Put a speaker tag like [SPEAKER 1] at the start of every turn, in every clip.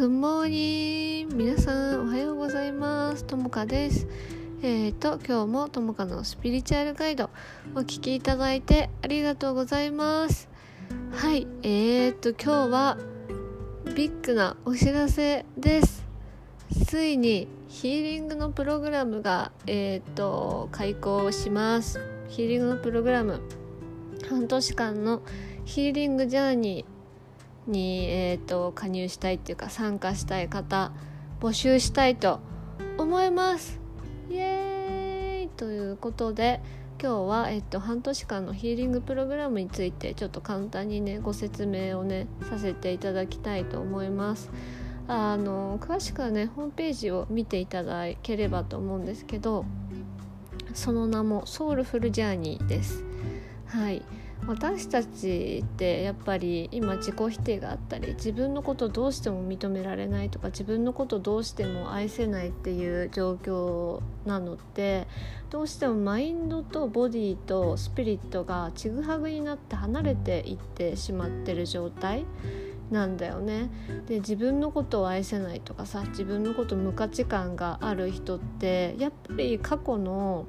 [SPEAKER 1] グッモーニング皆さんおはようございます。ともかです。えーと今日もともかのスピリチュアルガイドお聞きいただいてありがとうございます。はいえーと今日はビッグなお知らせです。ついにヒーリングのプログラムがえーと開講します。ヒーリングのプログラム。半年間のヒーリングジャーニーに、えーと、加入したいっていうか参加したい方募集したいと思います。イエーイ。ということで今日は、えっと、半年間のヒーリングプログラムについてちょっと簡単にねご説明をねさせていただきたいと思います。あの詳しくはねホームページを見ていただければと思うんですけどその名もソウルフルジャーニーです。はい。私たちってやっぱり今自己否定があったり自分のことどうしても認められないとか自分のことどうしても愛せないっていう状況なのってどうしてもマインドとボディとスピリットがちぐはぐになって離れていってしまってる状態なんだよね。で自分のことを愛せないとかさ自分のこと無価値観がある人ってやっぱり過去の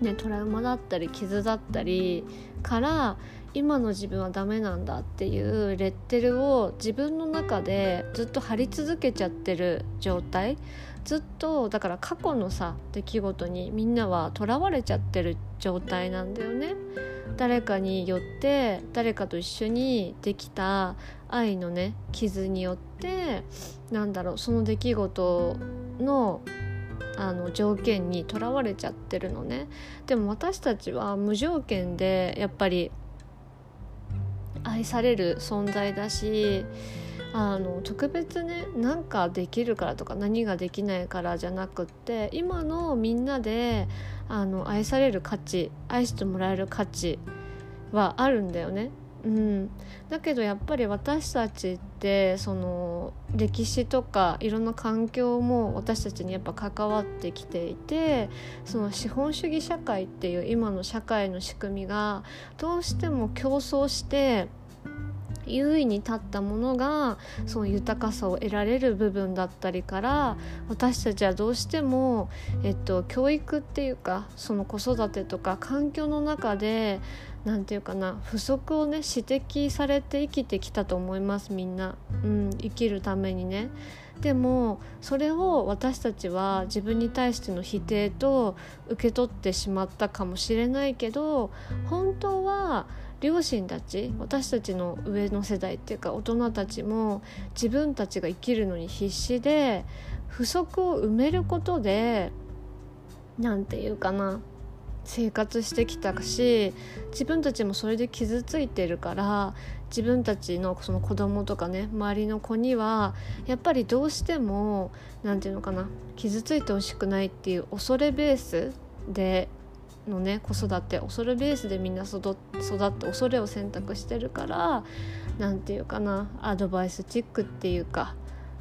[SPEAKER 1] ね、トラウマだったり傷だったりから今の自分はダメなんだっていうレッテルを自分の中でずっと貼り続けちゃってる状態ずっとだから過去のさ出来事にみんなはとらわれちゃってる状態なんだよね。誰かによって誰かと一緒にできた愛のね傷によってなんだろうその出来事のあの条件にとらわれちゃってるのね。でも私たちは無条件でやっぱり愛される存在だしあの特別ね何かできるからとか何ができないからじゃなくって今のみんなであの愛される価値愛してもらえる価値はあるんだよね。うん、だけどやっぱり私たちってその歴史とかいろんな環境も私たちにやっぱ関わってきていてその資本主義社会っていう今の社会の仕組みがどうしても競争して優位に立ったものがその豊かさを得られる部分だったりから私たちはどうしても、えっと、教育っていうかその子育てとか環境の中で何て言うかな不足をね指摘されて生きてきたと思いますみんな、うん、生きるためにね。でもそれを私たちは自分に対しての否定と受け取ってしまったかもしれないけど本当は両親たち私たちの上の世代っていうか大人たちも自分たちが生きるのに必死で不足を埋めることで何て言うかな生活してきたし自分たちもそれで傷ついてるから自分たちのその子供とかね周りの子にはやっぱりどうしても何て言うのかな傷ついてほしくないっていう恐れベースでのね子育て恐れベースでみんな育って恐れを選択してるから何て言うかなアドバイスチックっていうか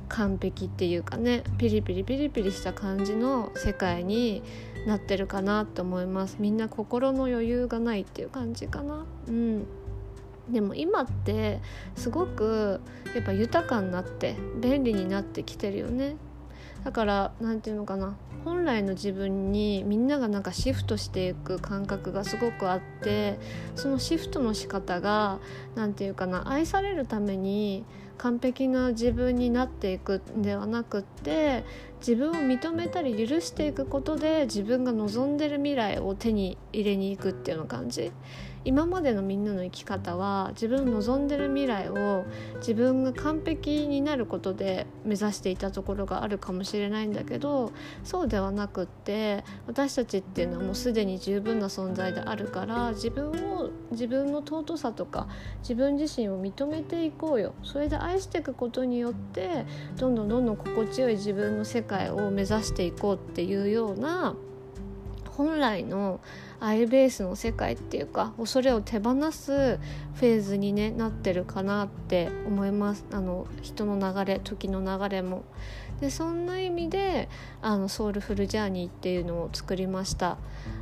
[SPEAKER 1] 完璧っていうかねピリピリピリピリした感じの世界になってるかなと思います。みんな心の余裕がないっていう感じかな。うん。でも今ってすごくやっぱ豊かになって便利になってきてるよね。だから何て言うのかな。本来の自分にみんながなんかシフトしていく感覚がすごくあってそのシフトの仕方が何て言うかな愛されるために完璧な自分になっていくんではなくって自分を認めたり許していくことで自分が望んでる未来を手に入れに行くっていうような感じ。今までのみんなの生き方は自分望んでる未来を自分が完璧になることで目指していたところがあるかもしれないんだけどそうではなくって私たちっていうのはもうすでに十分な存在であるから自分を自分の尊さとか自分自身を認めていこうよ。それで愛していくことによってどんどんどんどん心地よい自分の世界を目指していこうっていうような本来の愛ベースの世界っていうか恐れを手放すフェーズに、ね、なってるかなって思います。あの人の流れ時の流れも。でそんな意味であのソウルフルジャーニーっていうのを作りました。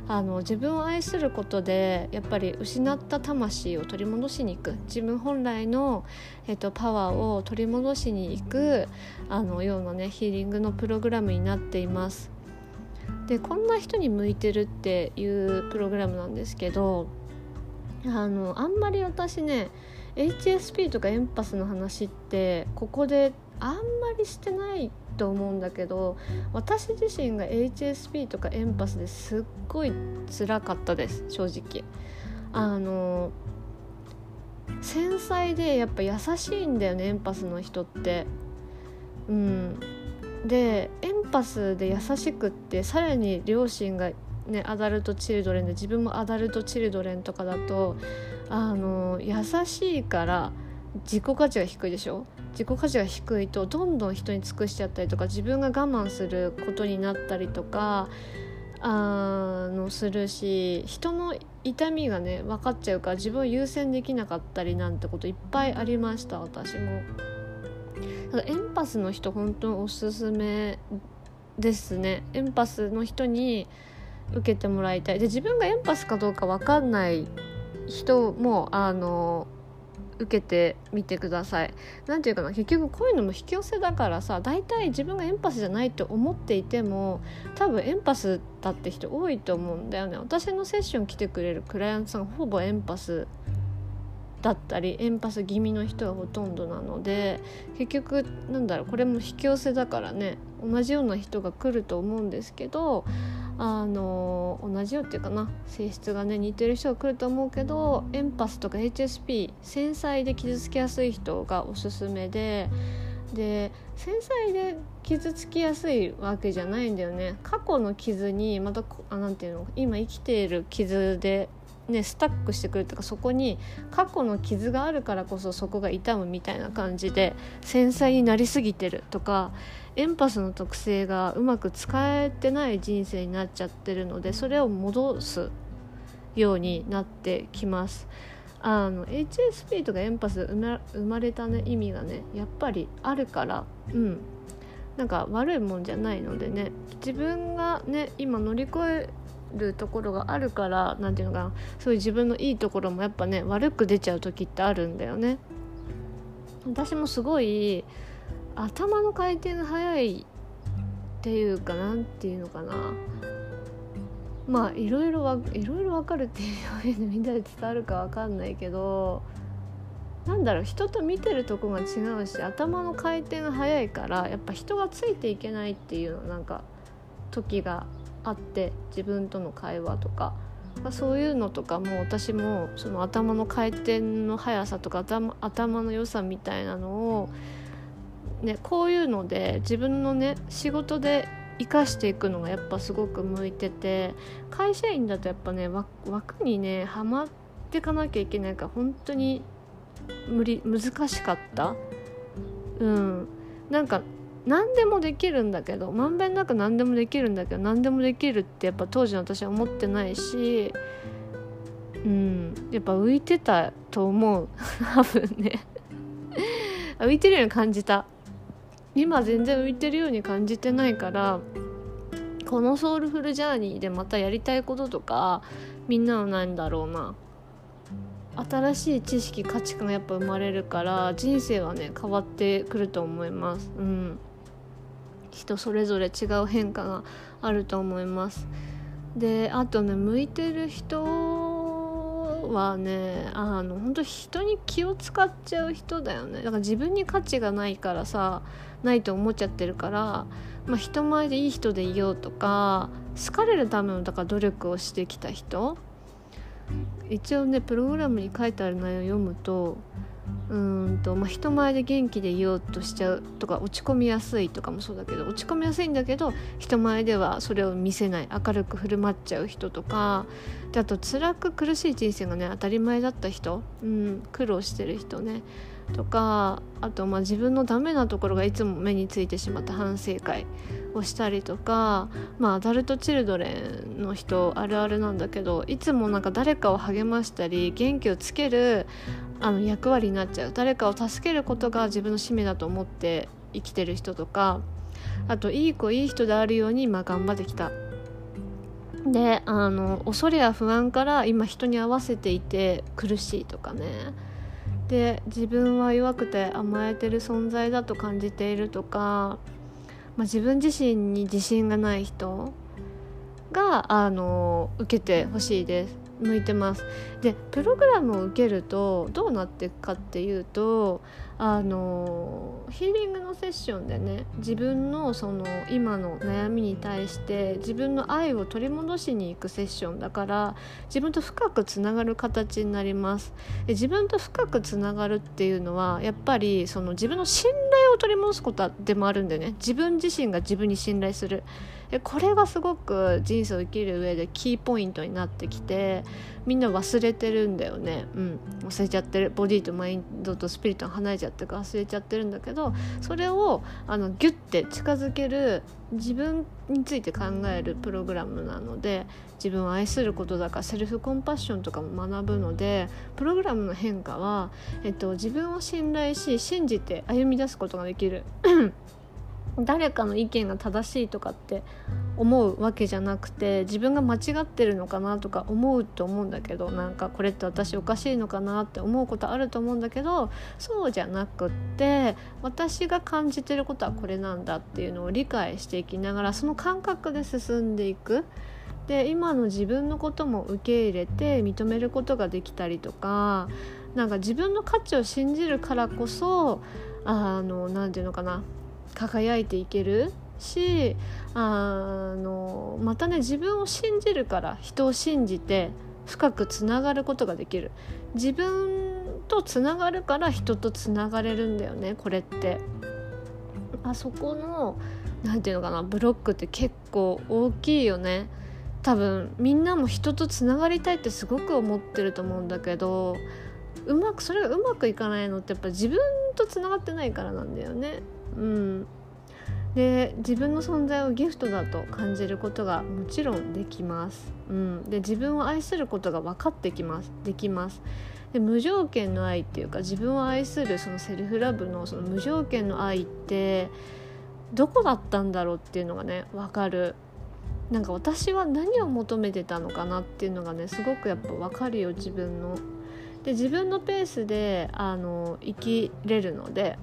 [SPEAKER 1] あの自分を愛することでやっぱり失った魂を取り戻しに行く。自分本来の、えっと、パワーを取り戻しに行くあのようなねヒーリングのプログラムになっています。でこんな人に向いてるっていうプログラムなんですけどあのあんまり私ね HSP とかエンパスの話ってここであんまりしてないと思うんだけど私自身が HSP とかエンパスですっごい辛かったです正直。あの繊細でやっぱ優しいんだよねエンパスの人って。うん。でエンパスで優しくってさらに両親がねアダルト・チルドレンで自分もアダルト・チルドレンとかだとあの優しいから自己価値が低いでしょ？自己価値が低いとどんどん人に尽くしちゃったりとか自分が我慢することになったりとかあのするし人の痛みがね分かっちゃうから自分を優先できなかったりなんてこといっぱいありました私も。エンパスの人本当におすすめですねエンパスの人に受けてもらいたいで自分がエンパスかどうか分かんない人もあの受けてみてください。なんていうかな結局こういうのも引き寄せだからさ大体自分がエンパスじゃないと思っていても多分エンパスだって人多いと思うんだよね。私のセッション来てくれるクライアントさんほぼエンパスだったりエンパス気味の人がほとんどなので結局なんだろうこれも引き寄せだからね同じような人が来ると思うんですけどあの同じよっていうかな性質がね似てる人が来ると思うけどエンパスとか HSP 繊細で傷つきやすい人がおすすめでで繊細で傷つきやすいわけじゃないんだよね。過去の傷にまたあなていうの今生きている傷でね、スタックしてくるとかそこに過去の傷があるからこそそこが痛むみたいな感じで繊細になりすぎてるとかエンパスの特性がうまく使えてない人生になっちゃってるのでそれを戻すようになってきます。あの HSP とかエンパス生まれた、ね、意味がねやっぱりあるからうんなんか悪いもんじゃないのでね自分がね今乗り越えるところがあるから何て言うのかなそういう自分のいいところもやっぱね悪く出ちゃう時ってあるんだよね。私もすごい頭の回転が速いっていうかなんていうのかなまあいろいろわいろいろ分かるっていう表現でみんなで伝わるか分かんないけどなんだろう人と見てるとこが違うし頭の回転が速いからやっぱ人がついていけないっていうのなんか時があって自分との会話とか、まあ、そういうのとかも私もその頭の回転の速さとか頭頭の良さみたいなのを、ね、こういうので自分のね仕事で生かしていくのがやっぱすごく向いてて会社員だとやっぱね枠にねはまっていかなきゃいけないから本当に無理難しかった。うん。なんか何でもできるんだけどまんべんなく何でもできるんだけど何でもできるってやっぱ当時の私は思ってないしうんやっぱ浮いてたと思う。多分ね。浮いてるように感じた。今全然浮いてるように感じてないからこのソウルフルジャーニーでまたやりたいこととかみんなはないんだろうな。新しい知識価値観がやっぱ生まれるから人生はね変わってくると思います。うん。人それぞれ違う変化があると思います。であとね向いてる人はねあの本当人に気を使っちゃう人だよね。だから自分に価値がないからさないと思っちゃってるから、まあ、人前でいい人でいようとか好かれるためのだから努力をしてきた人。一応ねプログラムに書いてある内容を読むとうんと、まあ、人前で元気でいようとしちゃうとか落ち込みやすいとかもそうだけど落ち込みやすいんだけど人前ではそれを見せない明るく振る舞っちゃう人とかであと辛く苦しい人生がね当たり前だった人、うん、苦労してる人ねとかあとまあ自分のダメなところがいつも目についてしまった反省会をしたりとかまあアダルト・チルドレンの人あるあるなんだけどいつもなんか誰かを励ましたり元気をつけるあの役割になっちゃう。誰かを助けることが自分の使命だと思って生きてる人とかあといい子いい人であるようにま頑張ってきた。であの恐れや不安から今人に合わせていて苦しいとかね。で自分は弱くて甘えてる存在だと感じているとか、まあ、自分自身に自信がない人があの受けてほしいです。向いてます。でプログラムを受けるとどうなっていくかっていうとあのヒーリングのセッションでね自分のその今の悩みに対して自分の愛を取り戻しに行くセッションだから自分と深くつながる形になります。で自分と深くつながるっていうのはやっぱりその自分の信頼を取り戻すことでもあるんでね自分自身が自分に信頼する。でこれがすごく人生を生きる上でキーポイントになってきてみんな忘れてるんだよね。うん。忘れちゃってる。ボディとマインドとスピリットが離れちゃってるから忘れちゃってるんだけどそれをあのギュッて近づける自分について考えるプログラムなので自分を愛することだからセルフコンパッションとかも学ぶのでプログラムの変化は、えっと、自分を信頼し信じて歩み出すことができる。誰かの意見が正しいとかって思うわけじゃなくて自分が間違ってるのかなとか思うと思うんだけどなんかこれって私おかしいのかなって思うことあると思うんだけどそうじゃなくって私が感じてることはこれなんだっていうのを理解していきながらその感覚で進んでいく。で今の自分のことも受け入れて認めることができたりとかなんか自分の価値を信じるからこそあの何て言うのかな輝いていけるしあのまたね自分を信じるから人を信じて深くつながることができる。自分とつながるから人とつながれるんだよねこれって。あそこの何て言うのかなブロックって結構大きいよね。多分みんなも人とつながりたいってすごく思ってると思うんだけどうまくそれがうまくいかないのってやっぱ自分とつながってないからなんだよね。うん、で自分の存在をギフトだと感じることがもちろんできます、うん、で自分を愛することが分かってきます。できます。で無条件の愛っていうか自分を愛するそのセルフラブのその無条件の愛ってどこだったんだろうっていうのがね分かる。なんか私は何を求めてたのかなっていうのがねすごくやっぱ分かるよ自分の。で自分のペースであの生きれるので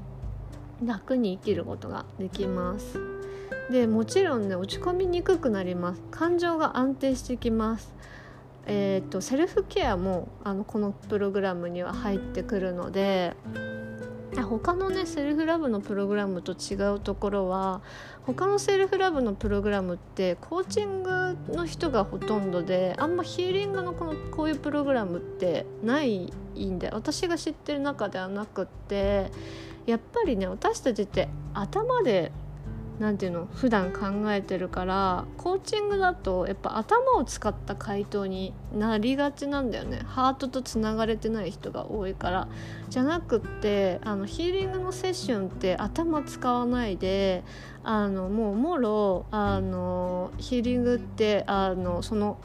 [SPEAKER 1] 楽に生きることができます。でもちろんね落ち込みにくくなります。感情が安定してきます。えーと、とセルフケアもあのこのプログラムには入ってくるので他のねセルフラブのプログラムと違うところは他のセルフラブのプログラムってコーチングの人がほとんどであんまヒーリングのこのこういうプログラムってないんで私が知ってる中ではなくってやっぱりね私たちって頭で何て言うの普段考えてるからコーチングだとやっぱ頭を使った回答になりがちなんだよねハートとつながれてない人が多いからじゃなくってあのヒーリングのセッションって頭使わないであのもうもろあのヒーリングってあのその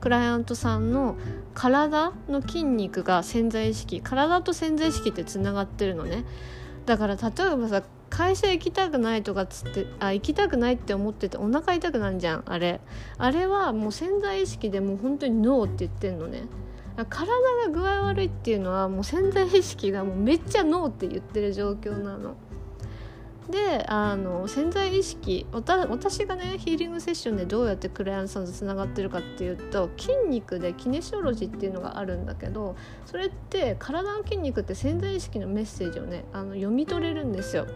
[SPEAKER 1] クライアントさんの体の筋肉が潜在意識体と潜在意識ってつながってるのね。だから例えばさ会社行きたくないとかっつってあ行きたくないって思っててお腹痛くなるじゃんあれ。あれはもう潜在意識でもう本当にノーって言ってんのね。体が具合悪いっていうのはもう潜在意識がもうめっちゃノーって言ってる状況なの。であの潜在意識私がねヒーリングセッションでどうやってクライアントさんとつながってるかっていうと筋肉でキネシオロジーっていうのがあるんだけどそれって体の筋肉って潜在意識のメッセージをねあの読み取れるんですよ。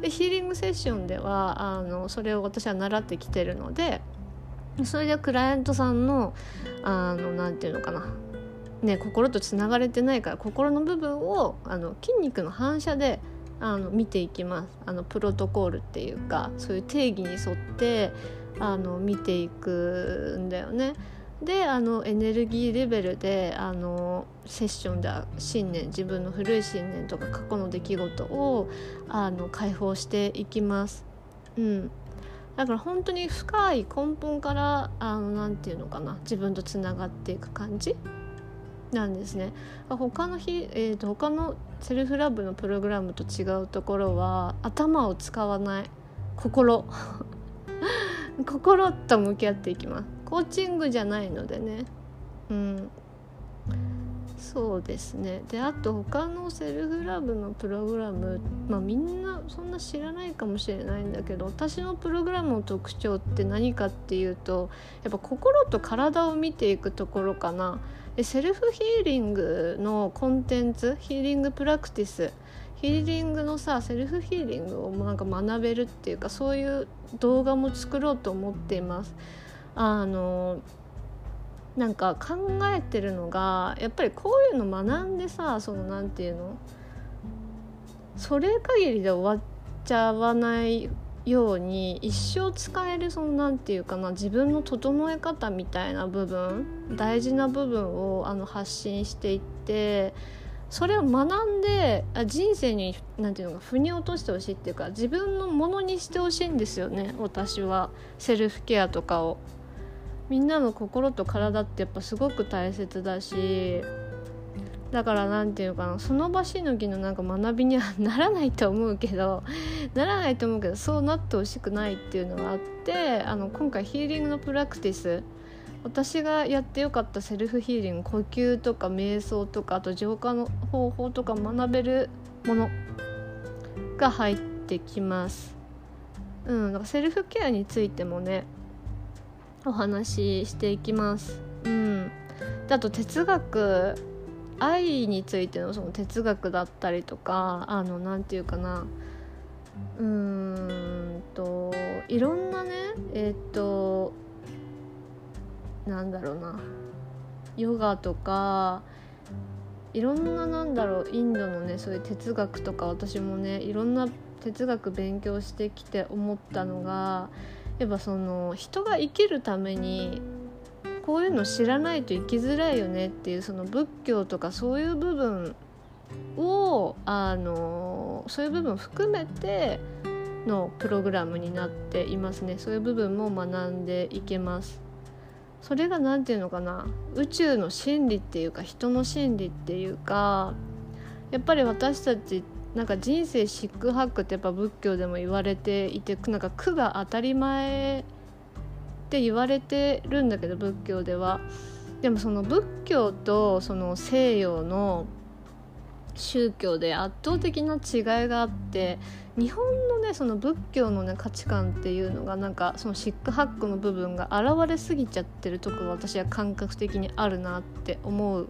[SPEAKER 1] でヒーリングセッションではあのそれを私は習ってきてるのでそれでクライアントさんのあのなて言うのかなね、心とつながれてないから心の部分をあの筋肉の反射であの見ていきますあのプロトコールっていうかそういう定義に沿ってあの見ていくんだよね。であのエネルギーレベルであのセッションでは信念自分の古い信念とか過去の出来事をあの解放していきます。うん、だから本当に深い根本からあのなていうのかな自分とつながっていく感じなんですね。他の日、えーと、他のセルフラブのプログラムと違うところは頭を使わない。心。心と向き合っていきます。コーチングじゃないのでね。うん。そうですね。であと他のセルフラブのプログラムまあみんなそんな知らないかもしれないんだけど私のプログラムの特徴って何かっていうとやっぱ心と体を見ていくところかな。でセルフヒーリングのコンテンツヒーリングプラクティスヒーリングのさセルフヒーリングをなんか学べるっていうかそういう動画も作ろうと思っています。あのなんか考えてるのがやっぱりこういうの学んでさその何て言うのそれ限りで終わっちゃわないように一生使えるその何て言うかな自分の整え方みたいな部分大事な部分をあの発信していってそれを学んで人生に何て言うのか腑に落としてほしいっていうか自分のものにしてほしいんですよね私はセルフケアとかを。みんなの心と体ってやっぱすごく大切だしだから何て言うかなその場しのぎのなんか学びにはならないと思うけど ならないと思うけどそうなってほしくないっていうのがあってあの今回ヒーリングのプラクティス私がやってよかったセルフヒーリング呼吸とか瞑想とかあと浄化の方法とか学べるものが入ってきます。うん、だからセルフケアについてもねお話ししていきます。うん、であと哲学愛についてのその哲学だったりとかあの何て言うかな。うーんといろんなねえっ、となんだろうな。ヨガとかいろんななんだろうインドのねそういう哲学とか私もねいろんな哲学勉強してきて思ったのがやっぱその人が生きるためにこういうの知らないと生きづらいよねっていうその仏教とかそういう部分をあのそういう部分含めてのプログラムになっていますね。そういう部分も学んでいけます。それが何て言うのかな。宇宙の真理っていうか人の真理っていうかやっぱり私たちなんか人生シックハックってやっぱ仏教でも言われていてなんか苦が当たり前って言われてるんだけど仏教では。でもその仏教とその西洋の宗教で圧倒的な違いがあって日本のねその仏教のね価値観っていうのがなんかそのシックハックの部分が現れすぎちゃってるとこが私は感覚的にあるなって思う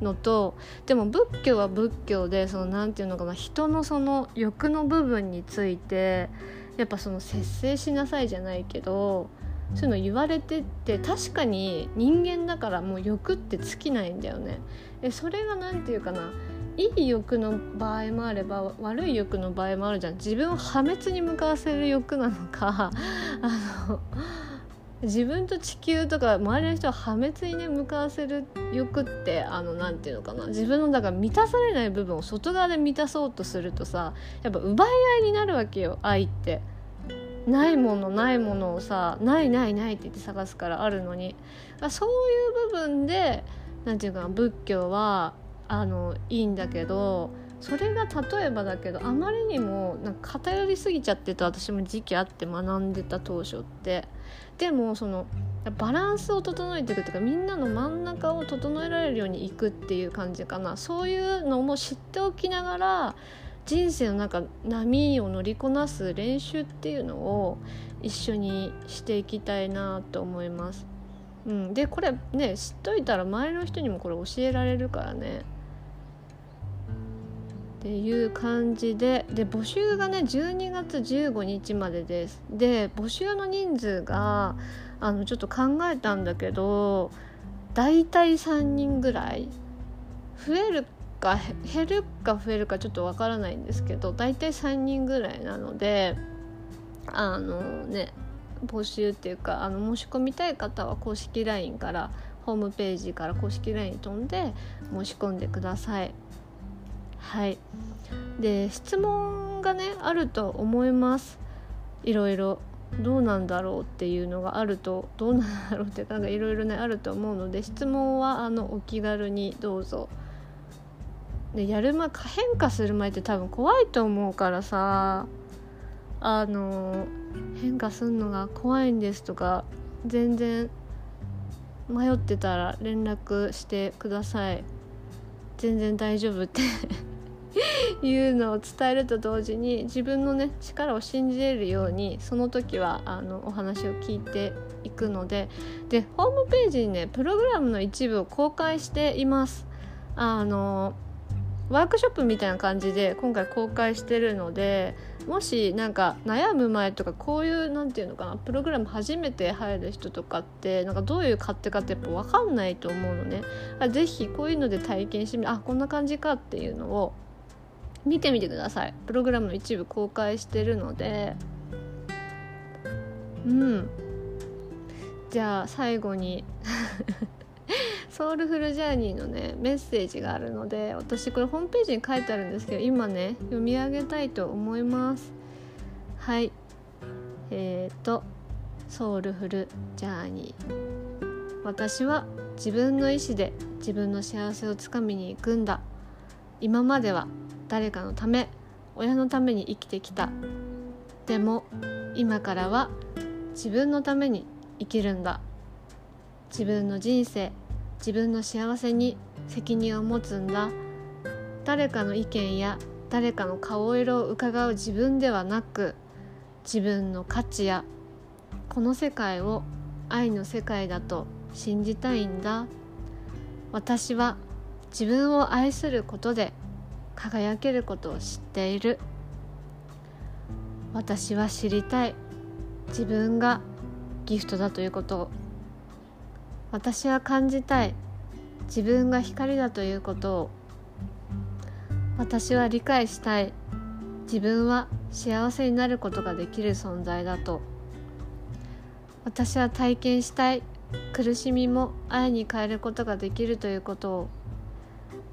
[SPEAKER 1] のとでも仏教は仏教でその何て言うのかな人のその欲の部分についてやっぱその節制しなさいじゃないけどそういうの言われてって確かに人間だからもう欲って尽きないんだよね。えそれが何て言うかないい欲の場合もあれば悪い欲の場合もあるじゃん自分を破滅に向かわせる欲なのか あの自分と地球とか周りの人を破滅にね向かわせる欲ってあの何て言うのかな自分のだから満たされない部分を外側で満たそうとするとさやっぱ奪い合いになるわけよ愛って。ないものないものをさないないないって言って探すからあるのに。そういう部分で何て言うか仏教はあのいいんだけどそれが例えばだけどあまりにもなんか偏りすぎちゃってと私も時期あって学んでた当初って。でもそのバランスを整えていくとかみんなの真ん中を整えられるようにいくっていう感じかな。そういうのも知っておきながら人生の中波を乗りこなす練習っていうのを一緒にしていきたいなと思います。うん、でこれね知っといたら周りの人にもこれ教えられるからね。っていう感じでで募集がね12月15日までですで募集の人数があのちょっと考えたんだけど大体3人ぐらい増えるか減るか増えるかちょっとわからないんですけど大体3人ぐらいなのであのね募集っていうかあの申し込みたい方は公式 LINE からホームページから公式 LINE 飛んで申し込んでください。はいで質問がねあると思いますいろいろどうなんだろうっていうのがあるとどうなんだろうってなんかいろいろねあると思うので質問はあのお気軽にどうぞ。でやる前変化する前って多分怖いと思うからさ。あの変化するのが怖いんですとか全然迷ってたら連絡してください。全然大丈夫って いうのを伝えると同時に自分のね力を信じれるようにその時はあのお話を聞いていくので。でホームページにねプログラムの一部を公開しています。あのワークショップみたいな感じで今回公開してるのでもしなんか悩む前とかこういう何て言うのかなプログラム初めて入る人とかってなんかどういう勝手かってやっぱ分かんないと思うのね。是非こういうので体験してみあこんな感じかっていうのを見てみてください。プログラムの一部公開してるので。うん。じゃあ最後に ソウルフルジャーニーのねメッセージがあるので私これホームページに書いてあるんですけど今ね読み上げたいと思います。はい。えっ、ー、とソウルフルジャーニー。私は自分の意思で自分の幸せをつかみに行くんだ。今までは誰かのため親のために生きてきた。でも今からは自分のために生きるんだ。自分の人生自分の幸せに責任を持つんだ。誰かの意見や誰かの顔色を伺う自分ではなく自分の価値やこの世界を愛の世界だと信じたいんだ。私は自分を愛することで輝けることを知っている。私は知りたい。自分がギフトだということを私は感じたい。自分が光だということを。私は理解したい。自分は幸せになることができる存在だと。私は体験したい。苦しみも愛に変えることができるということを。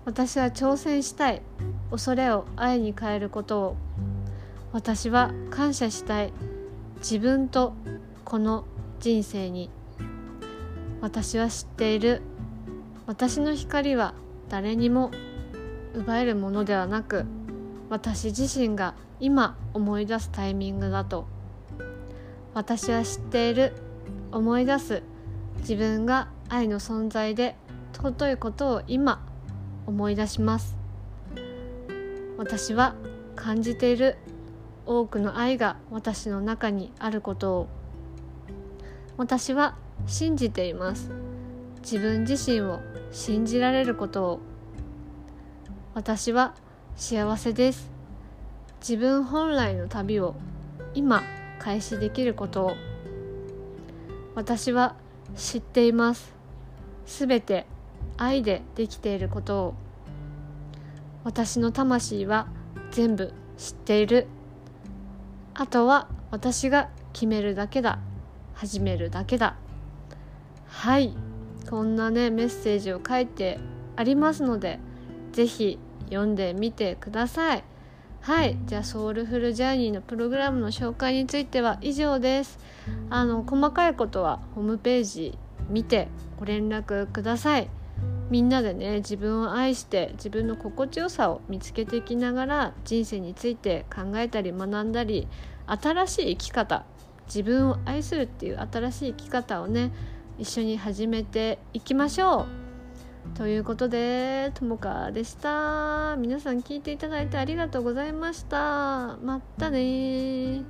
[SPEAKER 1] 私は挑戦したい。恐れを愛に変えることを。私は感謝したい。自分とこの人生に私は知っている。私の光は誰にも奪えるものではなく私自身が今思い出すタイミングだと。私は知っている。思い出す自分が愛の存在で尊いことを今思い出します。私は感じている。多くの愛が私の中にあることを。私は信じています。自分自身を信じられることを。私は幸せです。自分本来の旅を今開始できることを。私は知っています。すべて愛でできていることを。私の魂は全部知っている。あとは私が決めるだけだ。始めるだけだ。はい。こんなねメッセージを書いてありますので是非読んでみてください。はい。じゃあソウルフルジャーニーのプログラムの紹介については以上です。あの細かいことはホームページ見てご連絡ください。みんなでね自分を愛して自分の心地よさを見つけていきながら人生について考えたり学んだり新しい生き方自分を愛するっていう新しい生き方をね一緒に始めていきましょう。ということでともかでした。皆さん聞いていただいてありがとうございました。またね